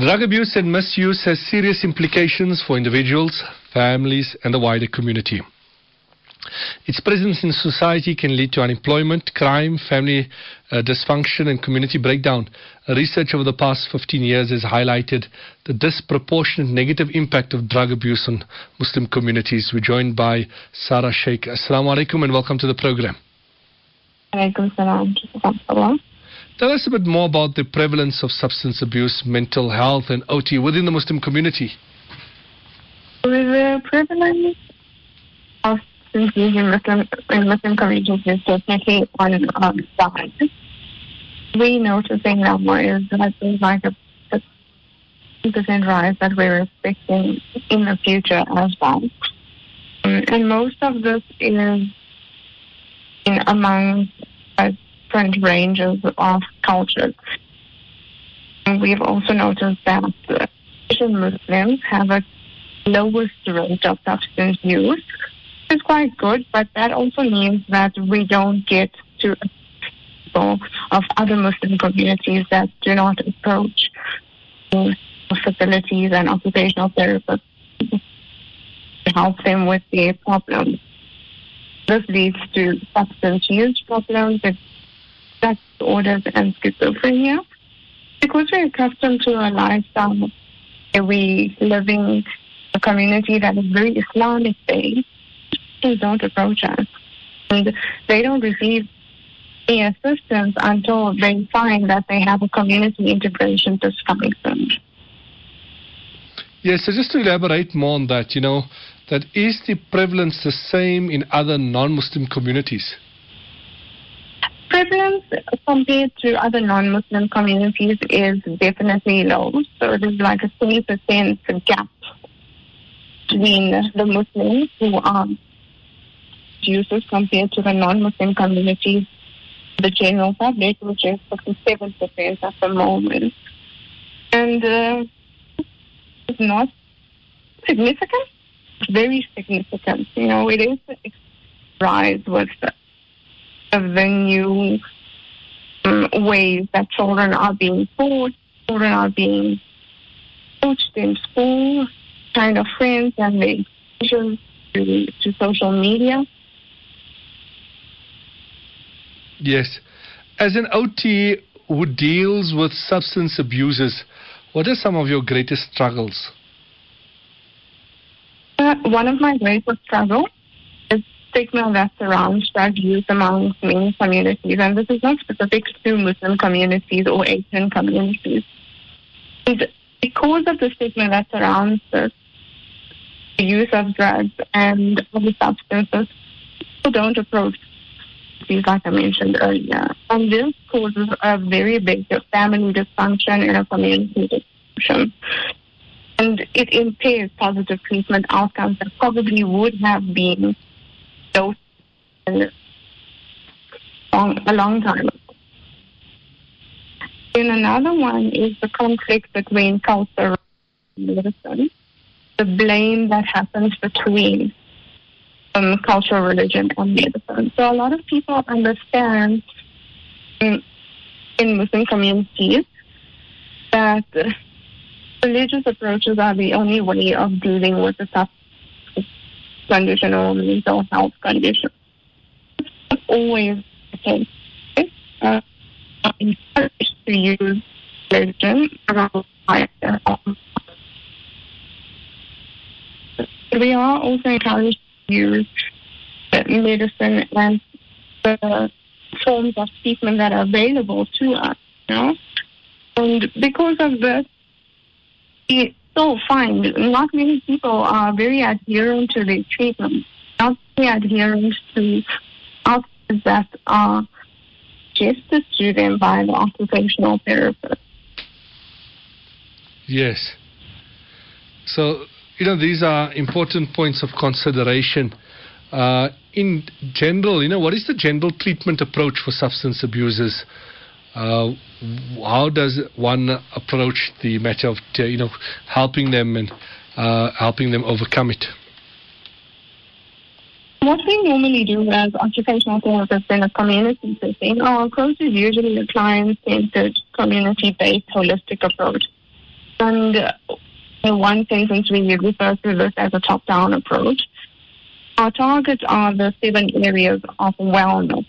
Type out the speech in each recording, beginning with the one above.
Drug abuse and misuse has serious implications for individuals, families, and the wider community. Its presence in society can lead to unemployment, crime, family uh, dysfunction, and community breakdown. Research over the past 15 years has highlighted the disproportionate negative impact of drug abuse on Muslim communities. We're joined by Sarah Sheikh. Assalamu alaikum and welcome to the program. Alaikum. Tell us a bit more about the prevalence of substance abuse, mental health, and OT within the Muslim community. The prevalence of substance use in Muslim, in Muslim communities is definitely on um, rise. We noticing now more is that there's like a 50% rise that we're expecting in the future as well. Um, and most of this is in among different ranges of cultures. And we've also noticed that Asian Muslims have a lowest rate of substance use, is quite good, but that also means that we don't get to people of other Muslim communities that do not approach facilities and occupational therapists to help them with their problems. This leads to substance use problems, sex disorders, and schizophrenia. Because we're accustomed to a lifestyle where we living in a community that is very Islamic based, they don't approach us. And they don't receive any assistance until they find that they have a community integration dysfunction. Yes, so just to elaborate more on that, you know, that is the prevalence the same in other non-Muslim communities? Prevalence compared to other non-Muslim communities is definitely low. So it is like a 20% gap between the Muslims who are users compared to the non-Muslim communities, the general public, which is 57% at the moment. And uh, it's not significant, very significant. You know, it is rise with of the new um, ways that children are being taught, children are being coached in school, kind of friends and the to, to social media. Yes. As an OT who deals with substance abusers, what are some of your greatest struggles? Uh, one of my greatest struggles stigma that surrounds drug use among many communities, and this is not specific to Muslim communities or Asian communities. And because of the stigma that surrounds the use of drugs and other substances, people don't approach these like I mentioned earlier. And this causes a very big family dysfunction in a community dysfunction. And it impairs positive treatment outcomes that probably would have been long, a long time ago. And another one is the conflict between culture and medicine, the blame that happens between um, cultural religion and medicine. So a lot of people understand in, in Muslim communities that religious approaches are the only way of dealing with the substance condition or mental health condition. It's always case. Uh, encouraged to use religion around we are also encouraged to use medicine and the forms of treatment that are available to us, you know. And because of this, it so fine. Not many people are very adherent to the treatment, not very adherent to options that are to them by the occupational therapist. Yes. So, you know, these are important points of consideration. Uh, in general, you know, what is the general treatment approach for substance abusers? Uh, how does one approach the matter of you know helping them and uh, helping them overcome it? What we normally do as occupational therapists in a community setting, our approach is usually a client-centered, community-based, holistic approach. And uh, in one sentence, we refer to this as a top-down approach. Our targets are the seven areas of wellness.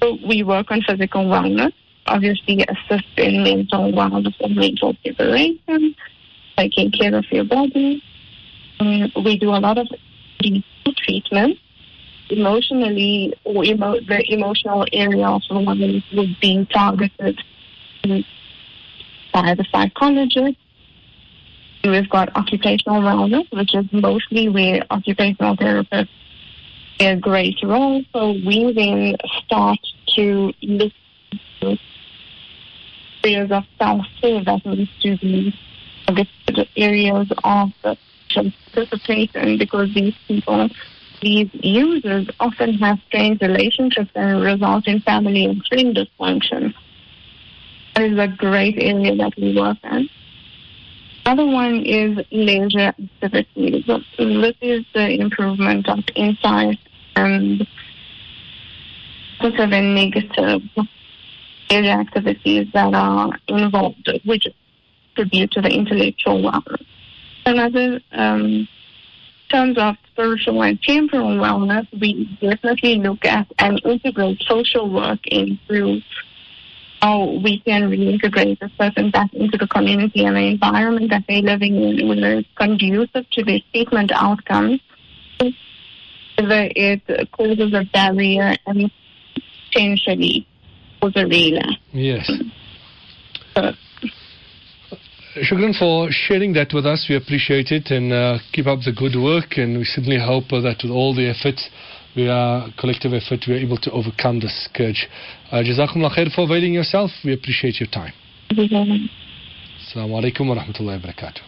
So we work on physical wellness, obviously assist in mental wellness and mental preparation, taking care of your body. Um, we do a lot of treatment. Emotionally, or emo- the emotional area of wellness would be targeted by the psychologist. We've got occupational wellness, which is mostly where occupational therapists play a great role. So we then start to look areas of self-care that needs to be the areas of participation because these people, these users often have strained relationships and result in family and friend dysfunction. That is a great area that we work in. Other one is leisure activities. This is the improvement of insight and positive and negative leisure activities that are involved, which contribute to the intellectual wellness. Another um, terms of spiritual and temporal wellness, we definitely look at and integrate social work into how we can reintegrate a person back into the community and the environment that they're living in, whether it's conducive to their treatment outcomes, whether it causes a barrier and potentially cause a relapse. Yes. Uh, Shukran for sharing that with us. We appreciate it and uh, keep up the good work. And we certainly hope uh, that with all the efforts, we are collective effort, we are able to overcome this scourge. Uh, Jazakumullah khair for availing yourself. We appreciate your time. Assalamu alaikum wa rahmatullahi wa barakatuh.